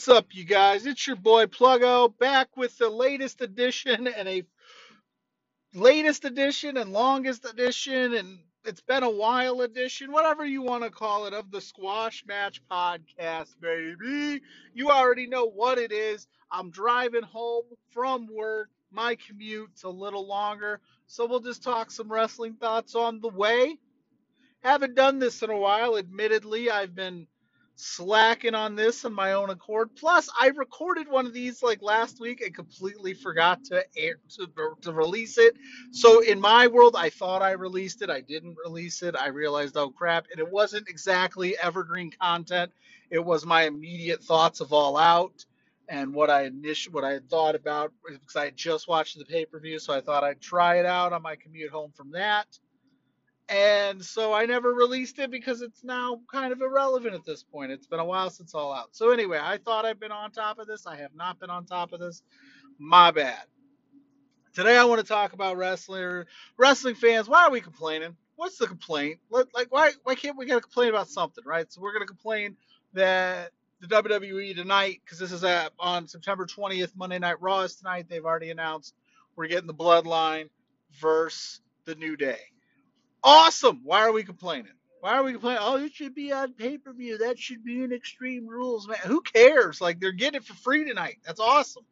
What's up, you guys? It's your boy Pluggo back with the latest edition and a latest edition and longest edition and it's been a while edition, whatever you want to call it, of the Squash Match Podcast, baby. You already know what it is. I'm driving home from work. My commute's a little longer, so we'll just talk some wrestling thoughts on the way. Haven't done this in a while, admittedly. I've been slacking on this on my own accord. Plus, I recorded one of these like last week and completely forgot to air, to, to release it. So in my world, I thought I released it. I didn't release it. I realized, oh crap, and it wasn't exactly evergreen content. It was my immediate thoughts of All Out and what I initially what I had thought about because I had just watched the pay per view, so I thought I'd try it out on my commute home from that and so I never released it because it's now kind of irrelevant at this point. It's been a while since All Out. So anyway, I thought I'd been on top of this. I have not been on top of this. My bad. Today I want to talk about wrestler wrestling fans. Why are we complaining? What's the complaint? Like why why can't we gotta complain about something, right? So we're gonna complain that the WWE tonight, because this is at, on September 20th, Monday Night Raw is tonight. They've already announced we're getting the Bloodline versus the New Day. Awesome. Why are we complaining? Why are we complaining? Oh, it should be on pay per view. That should be in Extreme Rules, man. Who cares? Like they're getting it for free tonight. That's awesome.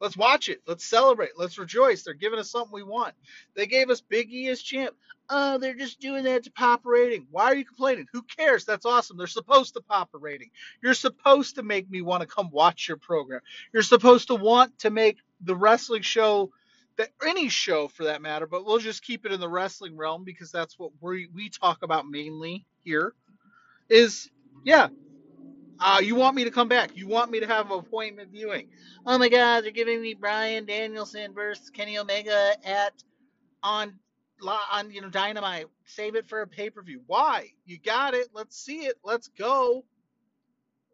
Let's watch it. Let's celebrate. Let's rejoice. They're giving us something we want. They gave us Big E as champ. Oh, they're just doing that to pop a rating. Why are you complaining? Who cares? That's awesome. They're supposed to pop a rating. You're supposed to make me want to come watch your program. You're supposed to want to make the wrestling show any show for that matter, but we'll just keep it in the wrestling realm because that's what we we talk about mainly here. Is yeah, uh, you want me to come back? You want me to have an appointment viewing? Oh my God, they're giving me Bryan Danielson versus Kenny Omega at on on you know Dynamite. Save it for a pay per view. Why? You got it. Let's see it. Let's go.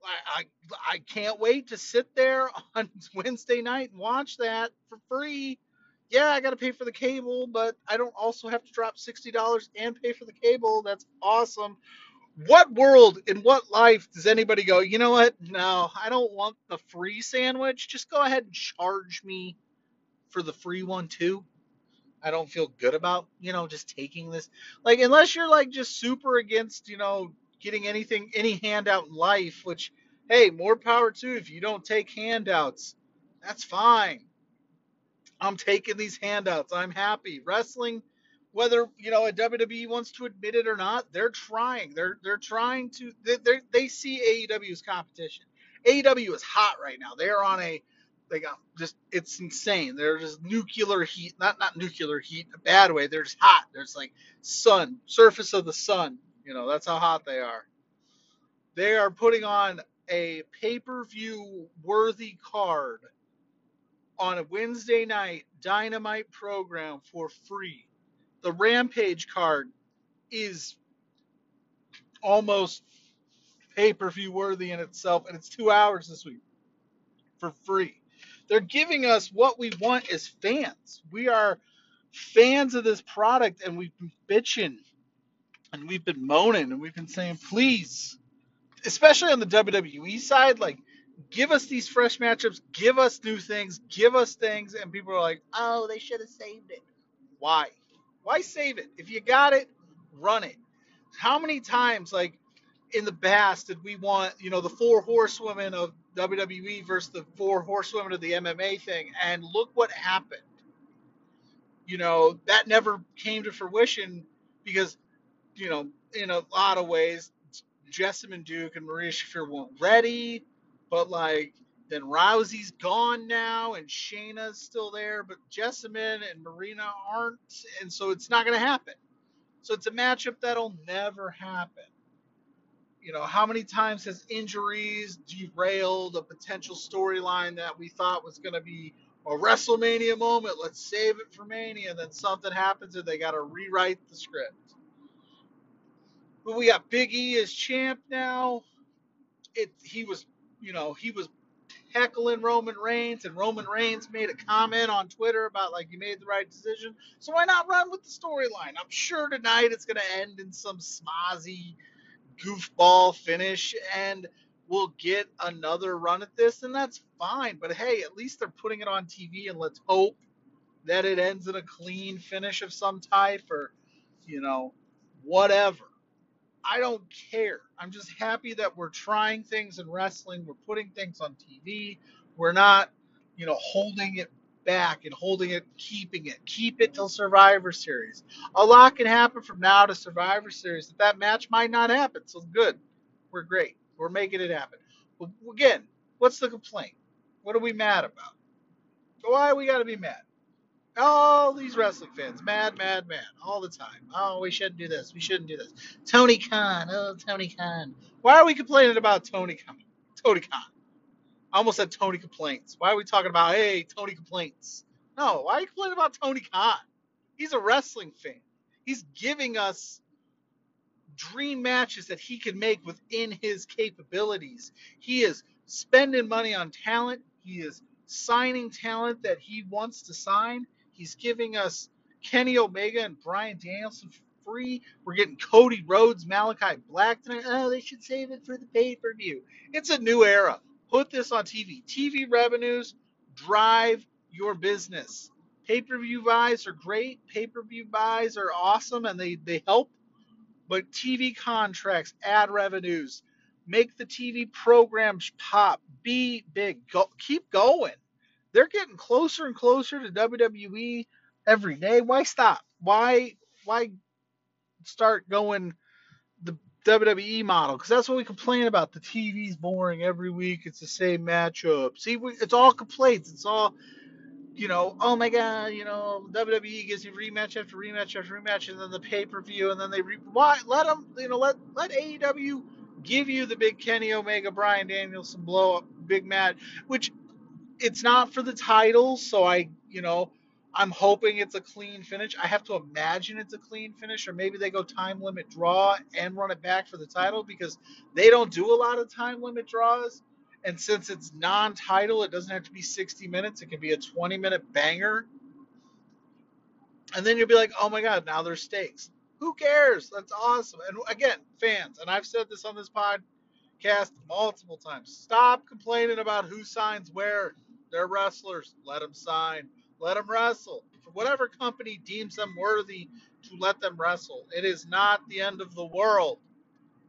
I, I I can't wait to sit there on Wednesday night and watch that for free yeah, I got to pay for the cable, but I don't also have to drop $60 and pay for the cable. That's awesome. What world, in what life does anybody go, you know what? No, I don't want the free sandwich. Just go ahead and charge me for the free one too. I don't feel good about, you know, just taking this. Like, unless you're like just super against, you know, getting anything, any handout in life, which, hey, more power to if you don't take handouts. That's fine I'm taking these handouts. I'm happy. Wrestling, whether you know a WWE wants to admit it or not, they're trying. They're they're trying to. They they see AEW's competition. AEW is hot right now. They are on a they got just it's insane. They're just nuclear heat, not not nuclear heat in a bad way. They're just hot. There's like sun, surface of the sun. You know that's how hot they are. They are putting on a pay-per-view worthy card on a Wednesday night Dynamite program for free. The Rampage card is almost pay per view worthy in itself, and it's two hours this week for free. They're giving us what we want as fans. We are fans of this product, and we've been bitching and we've been moaning and we've been saying, please, especially on the WWE side, like give us these fresh matchups, give us new things, give us things, and people are like, oh, they should have saved it. Why? Why save it? If you got it, run it. How many times, like in the past, did we want, you know, the four horsewomen of WWE versus the four horsewomen of the MMA thing? And look what happened. You know, that never came to fruition because, you know, in a lot of ways, Jessamyn Duke and Marina Shafir weren't ready but like then Rousey's gone now and Shayna's still there, but Jessamyn and Marina aren't, and so it's not going to happen. So it's a matchup that'll never happen. You know, how many times has injuries derailed a potential storyline that we thought was going to be a WrestleMania moment? Let's save it for Mania. Then something happens and they got to rewrite the script. But we got Big E as champ now. It he was you know, he was heckling Roman Reigns, and Roman Reigns made a comment on Twitter about like you made the right decision. So why not run with the storyline? I'm sure tonight it's gonna end in some smazzy goofball finish, and we'll get another run at this, and that's fine. But hey, at least they're putting it on TV, and let's hope that it ends in a clean finish of some type or, you know, whatever. I don't care. I'm just happy that we're trying things in wrestling. We're putting things on TV. We're not, you know, holding it back and holding it, keeping it. Keep it till Survivor Series. A lot can happen from now to Survivor Series. That that match might not happen. So good. We're great. We're making it happen. But again, what's the complaint? What are we mad about? Why we got to be mad? All these wrestling fans, mad, mad, mad, all the time. Oh, we shouldn't do this. We shouldn't do this. Tony Khan. Oh, Tony Khan. Why are we complaining about Tony Khan? Tony Khan. I almost said Tony complaints. Why are we talking about, hey, Tony complaints? No, why are you complaining about Tony Khan? He's a wrestling fan. He's giving us dream matches that he can make within his capabilities. He is spending money on talent. He is signing talent that he wants to sign. He's giving us Kenny Omega and Bryan Danielson free. We're getting Cody Rhodes, Malakai Black tonight. Oh, they should save it for the pay per view. It's a new era. Put this on TV. TV revenues drive your business. Pay per view buys are great. Pay per view buys are awesome and they, they help. But TV contracts, ad revenues, make the TV programs pop, be big, go, keep going they're getting closer and closer to WWE every day. Why stop? Why why start going the WWE model? Because that's what we complain about. The TV's boring every week. It's the same matchup. See, we, it's all complaints. It's all you know. Oh my God, you know WWE gives you rematch after rematch after rematch, and then the pay per view, and then they re- why let them you know let let AEW give you the big Kenny Omega Bryan Danielson blow up big match, which it's not for the titles, so I, you know, I'm hoping it's a clean finish. I have to imagine it's a clean finish, or maybe they go time limit draw and run it back for the title because they don't do a lot of time limit draws. And since it's non title, it doesn't have to be 60 minutes, it can be a 20 minute banger. And then you'll be like, oh my God, now there's stakes. Who cares? That's awesome. And again, fans, and I've said this on this podcast multiple times stop complaining about who signs where they're wrestlers. Let them sign. Let them wrestle. For whatever company deems them worthy to let them wrestle. It is not the end of the world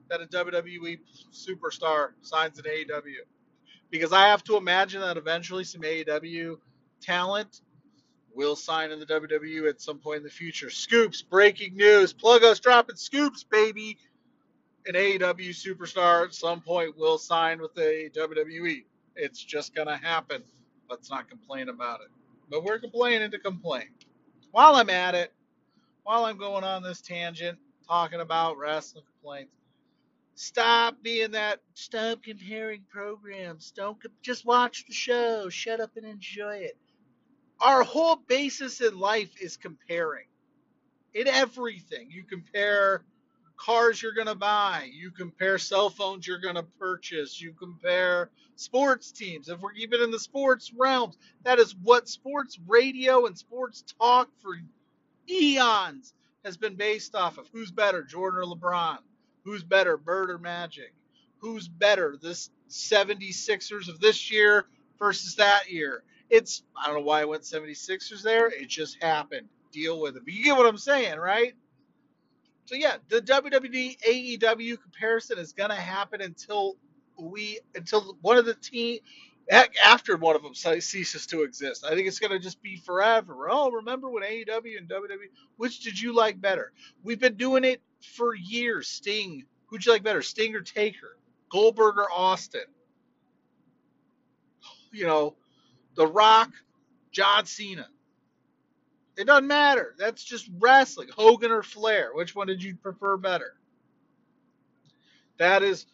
that a WWE superstar signs an AEW. Because I have to imagine that eventually some AEW talent will sign in the WWE at some point in the future. Scoops, breaking news. Plug Pluggo's dropping scoops, baby. An AEW superstar at some point will sign with the WWE. It's just going to happen. Let's not complain about it. But we're complaining to complain. While I'm at it, while I'm going on this tangent, talking about wrestling complaints, stop being that. Stop comparing programs. Don't just watch the show. Shut up and enjoy it. Our whole basis in life is comparing. In everything, you compare cars you're going to buy. You compare cell phones you're going to purchase. You compare sports teams. If we're even in the sports realms, that is what sports radio and sports talk for eons has been based off of. Who's better, Jordan or LeBron? Who's better, Bird or Magic? Who's better, this 76ers of this year versus that year? It's, I don't know why I went 76ers there. It just happened. Deal with it. But you get what I'm saying, right? So yeah, the WWE AEW comparison is gonna happen until we until one of the team after one of them ceases to exist. I think it's gonna just be forever. Oh, remember when AEW and WWE? Which did you like better? We've been doing it for years. Sting, who'd you like better, Sting or Taker? Goldberg or Austin? You know, The Rock, John Cena. It doesn't matter. That's just wrestling. Hogan or Flair. Which one did you prefer better? That is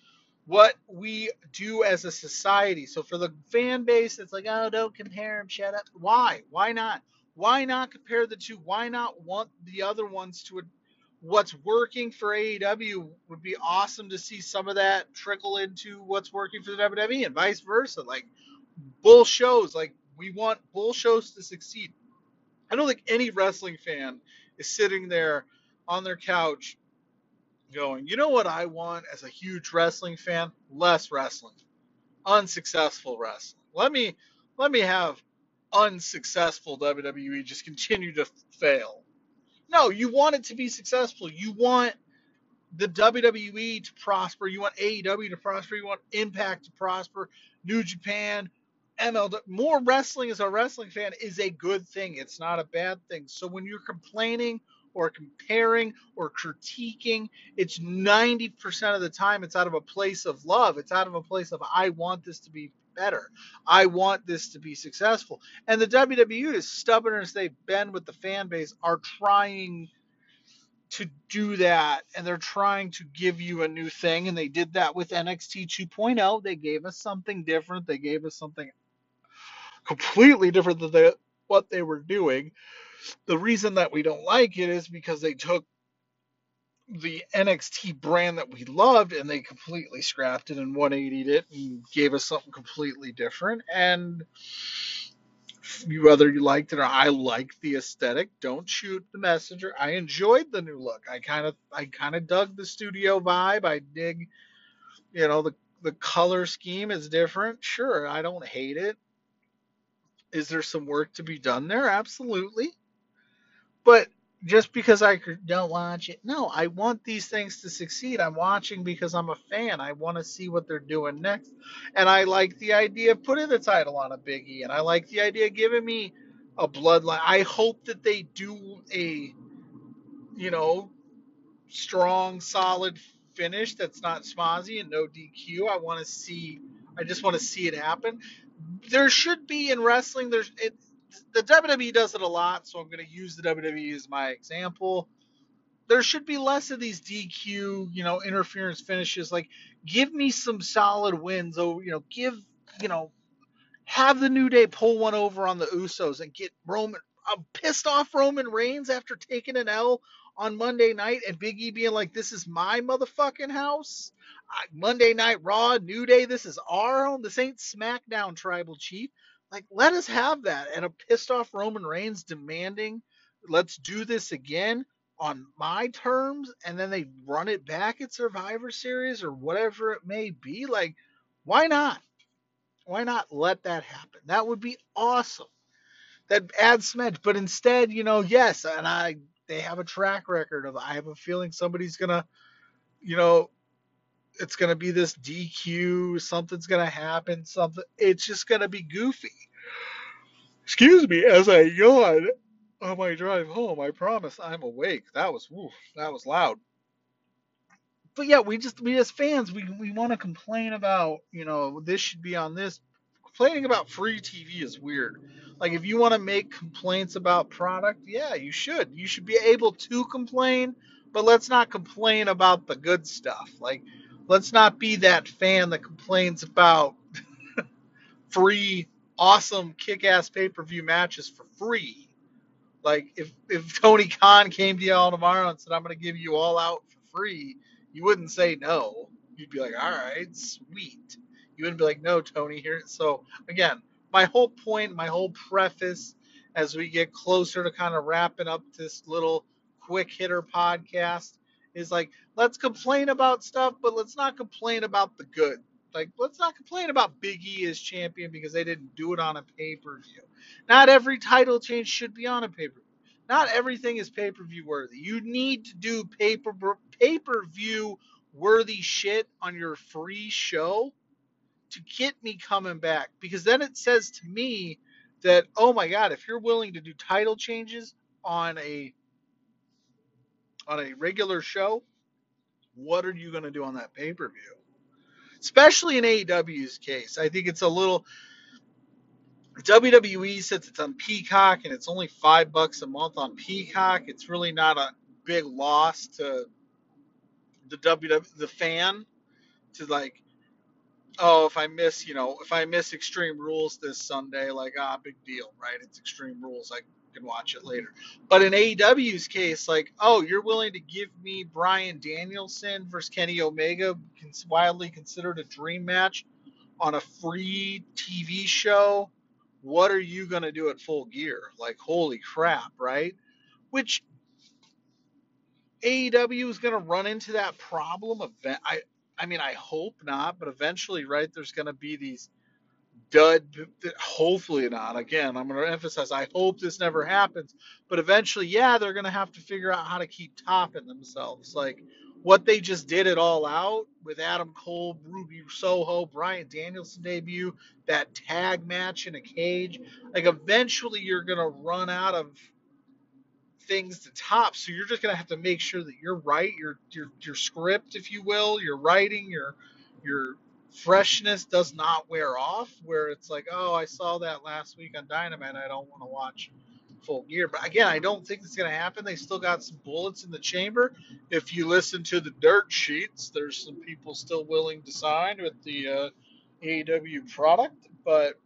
what we do as a society. So for the fan base, it's like, oh, don't compare them. Shut up. Why? Why not? Why not compare the two? Why not want the other ones to? What's working for AEW would be awesome to see some of that trickle into what's working for the WWE and vice versa. Like bull shows, like we want bull shows to succeed. I don't think any wrestling fan is sitting there on their couch going, you know what I want as a huge wrestling fan? Less wrestling. Unsuccessful wrestling. Let me let me have unsuccessful WWE just continue to fail. No, you want it to be successful. You want the WWE to prosper. You want AEW to prosper. You want Impact to prosper. New Japan, MLW. More wrestling as a wrestling fan is a good thing. It's not a bad thing. So when you're complaining or comparing or critiquing, it's 90% of the time it's out of a place of love. It's out of a place of I want this to be better. I want this to be successful. And the WWE, as stubborn as they've been with the fan base, are trying to do that and they're trying to give you a new thing and they did that with NXT 2.0 they gave us something different they gave us something completely different than they, what they were doing the reason that we don't like it is because they took the NXT brand that we loved and they completely scrapped it and 180'd it and gave us something completely different and whether you liked it or I liked the aesthetic. Don't shoot the messenger. I enjoyed the new look. I kind of I kind of dug the studio vibe. I dig, you know, the the color scheme is different. Sure, I don't hate it. Is there some work to be done there? Absolutely. But just because I don't watch it, no, I want these things to succeed. I'm watching because I'm a fan. I want to see what they're doing next. And I like the idea of putting the title on a biggie. And I like the idea of giving me a bloodline. I hope that they do a, you know, strong, solid finish that's not smozzy and no DQ. I want to see, I just want to see it happen. There should be in wrestling, there's, it, the WWE does it a lot, so I'm going to use the WWE as my example. There should be less of these DQ, you know, interference finishes. Like, give me some solid wins. Over, you know, give, you know, have the New Day pull one over on the Usos and get Roman. I'm pissed off Roman Reigns after taking an L on Monday night and Big E being like, "This is my motherfucking house." Monday Night Raw, New Day, this is our home. This ain't SmackDown Tribal Chief. Like, let us have that. And a pissed off Roman Reigns demanding, let's do this again on my terms. And then they run it back at Survivor Series or whatever it may be. Like, why not? Why not let that happen? That would be awesome. That adds smedge. But instead, you know, yes, and I they have a track record of I have a feeling somebody's gonna, you know, it's to be this DQ, something's to happen, something. It's just to be goofy. Excuse me as I yawn on my drive home. I promise I'm awake. That was woof, that was loud. But yeah, we just we as fans we we want to complain about you know this should be on this. Complaining about free TV is weird. Like if you want to make complaints about product, yeah, you should. You should be able to complain, but let's not complain about the good stuff. Like let's not be that fan that complains about free, awesome, kick-ass pay-per-view matches for free. Like if if Tony Khan came to you all tomorrow and said, "I'm going to give you all out for free," you wouldn't say no. You'd be like, "All right, sweet." You wouldn't be like, "No, Tony, here." So again, my whole point, my whole preface, as we get closer to kind of wrapping up this little quick hitter podcast is like let's complain about stuff, but let's not complain about the good. Like let's not complain about Big E as champion because they didn't do it on a pay-per-view. Not every title change should be on a pay-per-view. Not everything is pay-per-view worthy. You need to do paper pay-per-view worthy shit on your free show to get me coming back because then it says to me that oh my god, if you're willing to do title changes on a on a regular show, what are you going to do on that pay per view? Especially in AEW's case, I think it's a little. WWE since it's on Peacock and it's only five bucks a month on Peacock, it's really not a big loss to the WWE the fan to like oh if I miss you know if I miss Extreme Rules this Sunday like ah big deal right it's Extreme Rules I can watch it later. But in AEW's case, like, oh, you're willing to give me Bryan Danielson versus Kenny Omega, widely considered a dream match, on a free TV show. What are you gonna do at Full Gear? Like, holy crap, right? Which AEW is going to run into that problem. Event, I, I mean, I hope not, but eventually, right? There's going to be these dud. Hopefully not. Again, I'm going to emphasize. I hope this never happens, but eventually, yeah, they're going to have to figure out how to keep topping themselves. Like what they just did it all out with Adam Cole, Ruby Soho, Bryan Danielson debut, that tag match in a cage. Like eventually, you're going to run out of things to top. So you're just gonna have to make sure that you're right, your your your script, if you will, your writing, your your freshness does not wear off. Where it's like, oh, I saw that last week on Dynamite, I don't want to watch full gear. But again, I don't think it's gonna happen. They still got some bullets in the chamber. If you listen to the dirt sheets, there's some people still willing to sign with the uh, AEW product, but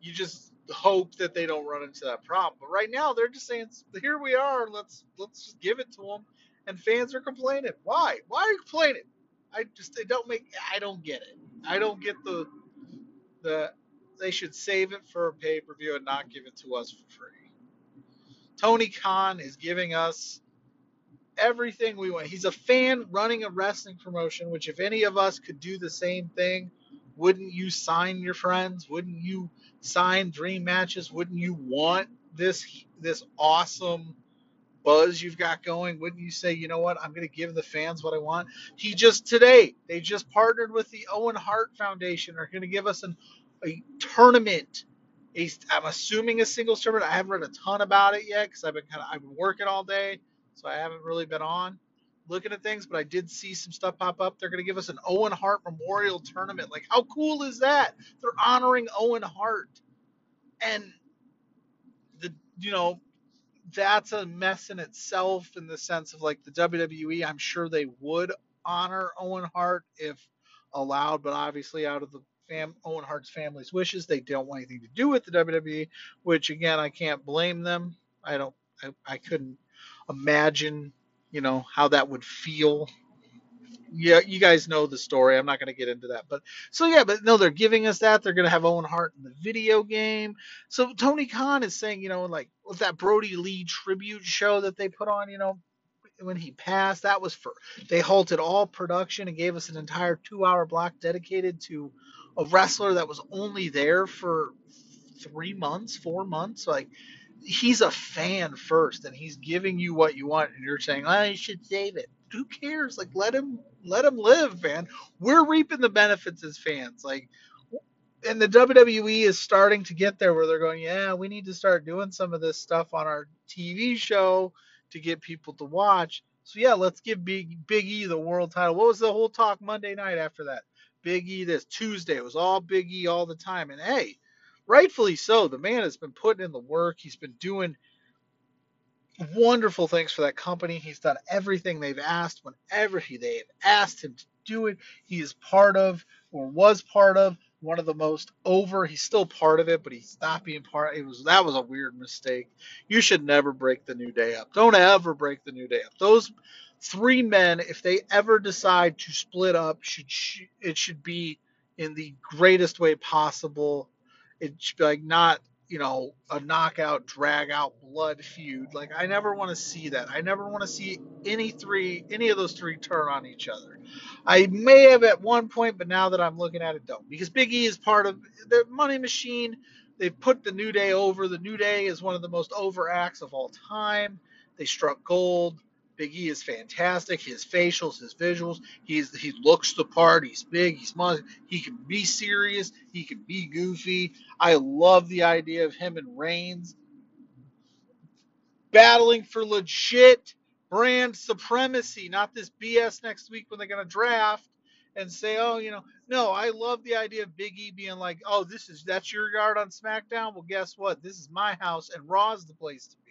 you just hope that they don't run into that problem. But right now, they're just saying, "Here we are. Let's let's just give it to them." And fans are complaining. Why? Why are you complaining? I just they don't make. I don't get it. I don't get the the. They should save it for a pay per view and not give it to us for free. Tony Khan is giving us everything we want. He's a fan running a wrestling promotion, which if any of us could do the same thing, wouldn't you sign your friends? Wouldn't you sign dream matches? Wouldn't you want this this awesome buzz you've got going? Wouldn't you say, you know what, I'm going to give the fans what I want? He just today they just partnered with the Owen Hart Foundation. Are going to give us an a tournament. I'm assuming a singles tournament. I haven't read a ton about it yet because I've been kind of I've been working all day, so I haven't really been on looking at things, but I did see some stuff pop up. They're going to give us an Owen Hart Memorial Tournament. Like, how cool is that? They're honoring Owen Hart. And the you know, that's a mess in itself in the sense of like the WWE, I'm sure they would honor Owen Hart if allowed, but obviously out of the fam- Owen Hart's family's wishes, they don't want anything to do with the WWE, which again, I can't blame them. I don't I, I couldn't imagine, you know, how that would feel yeah, you guys know the story. I'm not going to get into that. But so yeah, but no, they're giving us that. They're going to have Owen Hart in the video game. So Tony Khan is saying, you know, like with that Brodie Lee tribute show that they put on, you know, when he passed, that was for they halted all production and gave us an entire two hour block dedicated to a wrestler that was only there for three months, four months. Like he's a fan first and he's giving you what you want and you're saying, I should save it. Who cares? Like let him let him live, man. We're reaping the benefits as fans. Like and the WWE is starting to get there where they're going, yeah, we need to start doing some of this stuff on our TV show to get people to watch. So yeah, let's give Big Big E the world title. What was the whole talk Monday night after that? Big E this Tuesday it was all Big E all the time. And hey, rightfully so. The man has been putting in the work. He's been doing wonderful things for that company. He's done everything they've asked whenever he, they've asked him to do it. He is part of or was part of one of the most over. He's still part of it, but he's not being part. It was that was a weird mistake. You should never break the new day up. Don't ever break the new day up. Those three men, if they ever decide to split up, should it should be in the greatest way possible. It should be like not you know, a knockout, drag out blood feud. Like I never want to see that. I never want to see any three, any of those three turn on each other. I may have at one point, but now that I'm looking at it, don't. Because Big E is part of the Money Machine. They've put the New Day over. The New Day is one of the most over acts of all time. They struck gold. Big E is fantastic. His facials, his visuals, he's he looks the part. He's big. He's muscular. He can be serious. He can be goofy. I love the idea of him and Reigns battling for legit brand supremacy, not this BS next week when they're gonna draft and say, oh, you know, no, I love the idea of Big E being like, oh, this is that's your yard on SmackDown. Well, guess what? This is my house, and Raw's the place to be.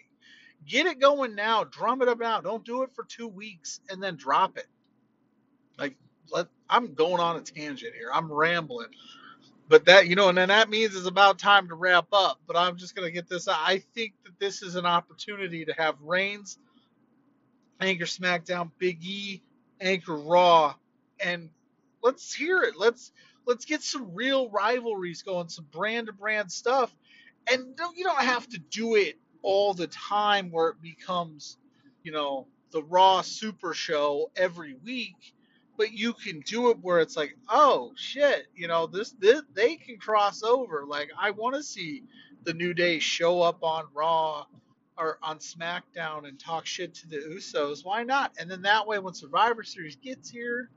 Get it going now. Drum it up now. Don't do it for two weeks and then drop it. Like let I'm going on a tangent here. I'm rambling. But that you know, and then that means it's about time to wrap up. But I'm just gonna get this out. I think that this is an opportunity to have Reigns anchor SmackDown, Big E anchor Raw, and let's hear it. Let's let's get some real rivalries going, some brand to brand stuff. And you don't have to do it all the time where it becomes, you know, the Raw Super Show every week, but you can do it where it's like, oh shit, you know, this, this they can cross over. Like I want to see the New Day show up on Raw or on SmackDown and talk shit to the Usos. Why not? And then that way, when Survivor Series gets here,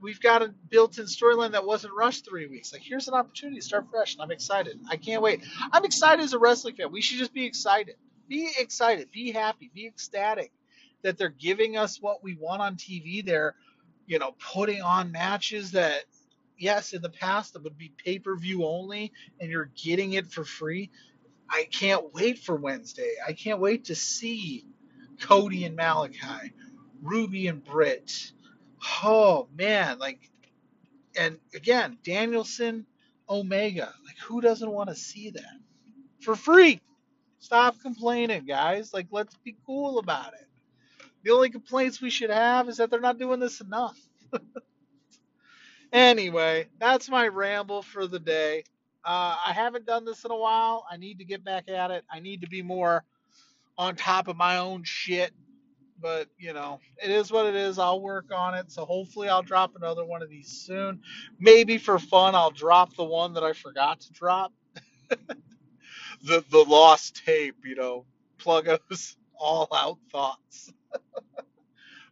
we've got a built-in storyline that wasn't rushed three weeks. Like here's an opportunity to start fresh, and I'm excited. I can't wait. I'm excited as a wrestling fan. We should just be excited. Be excited. Be happy. Be ecstatic that they're giving us what we want on TV. They're, you know, putting on matches that, yes, in the past it would be pay-per-view only, and you're getting it for free. I can't wait for Wednesday. I can't wait to see Cody and Malakai, Ruby and Britt. Oh man, like and again, Danielson, Omega. Like who doesn't want to see that? For free. Stop complaining, guys. Like let's be cool about it. The only complaints we should have is that they're not doing this enough. anyway, that's my ramble for the day. Uh, I haven't done this in a while. I need to get back at it. I need to be more on top of my own shit. But, you know, it is what it is. I'll work on it. So hopefully I'll drop another one of these soon. Maybe for fun, I'll drop the one that I forgot to drop. the the lost tape, you know, Pluggo's all out thoughts.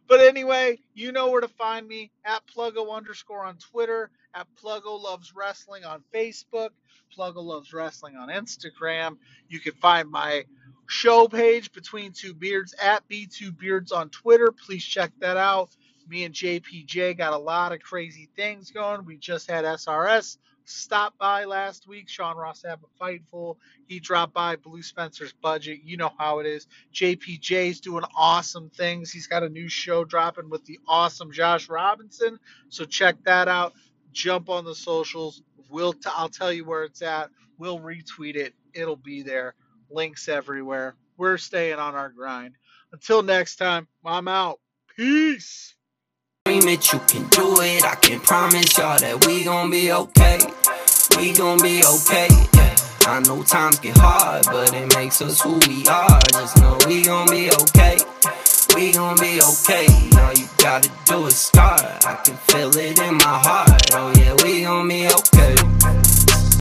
But anyway, you know where to find me at Pluggo underscore on Twitter, at Pluggo Loves Wrestling on Facebook, Pluggo Loves Wrestling on Instagram. You can find my show page, Between Two Beards, at B2 Beards on Twitter. Please check that out. Me and JPJ got a lot of crazy things going. We just had SRS stop by last week. Sean Ross Sapp Fightful. He dropped by Blue Spencer's budget. You know how it is. JPJ's doing awesome things. He's got a new show dropping with the awesome Josh Robinson. So check that out. Jump on the socials. We'll t- I'll tell you where it's at. We'll retweet it. It'll be there. Links everywhere. We're staying on our grind. Until next time, I'm out. Peace. Dream it, you can do it. I can promise y'all that we gon' be okay. We gon' be okay. Yeah. I know times get hard, but it makes us who we are. Just know we gon' be okay. We gon' be okay. All you gotta do is start. I can feel it in my heart. Oh yeah, we gon' be okay.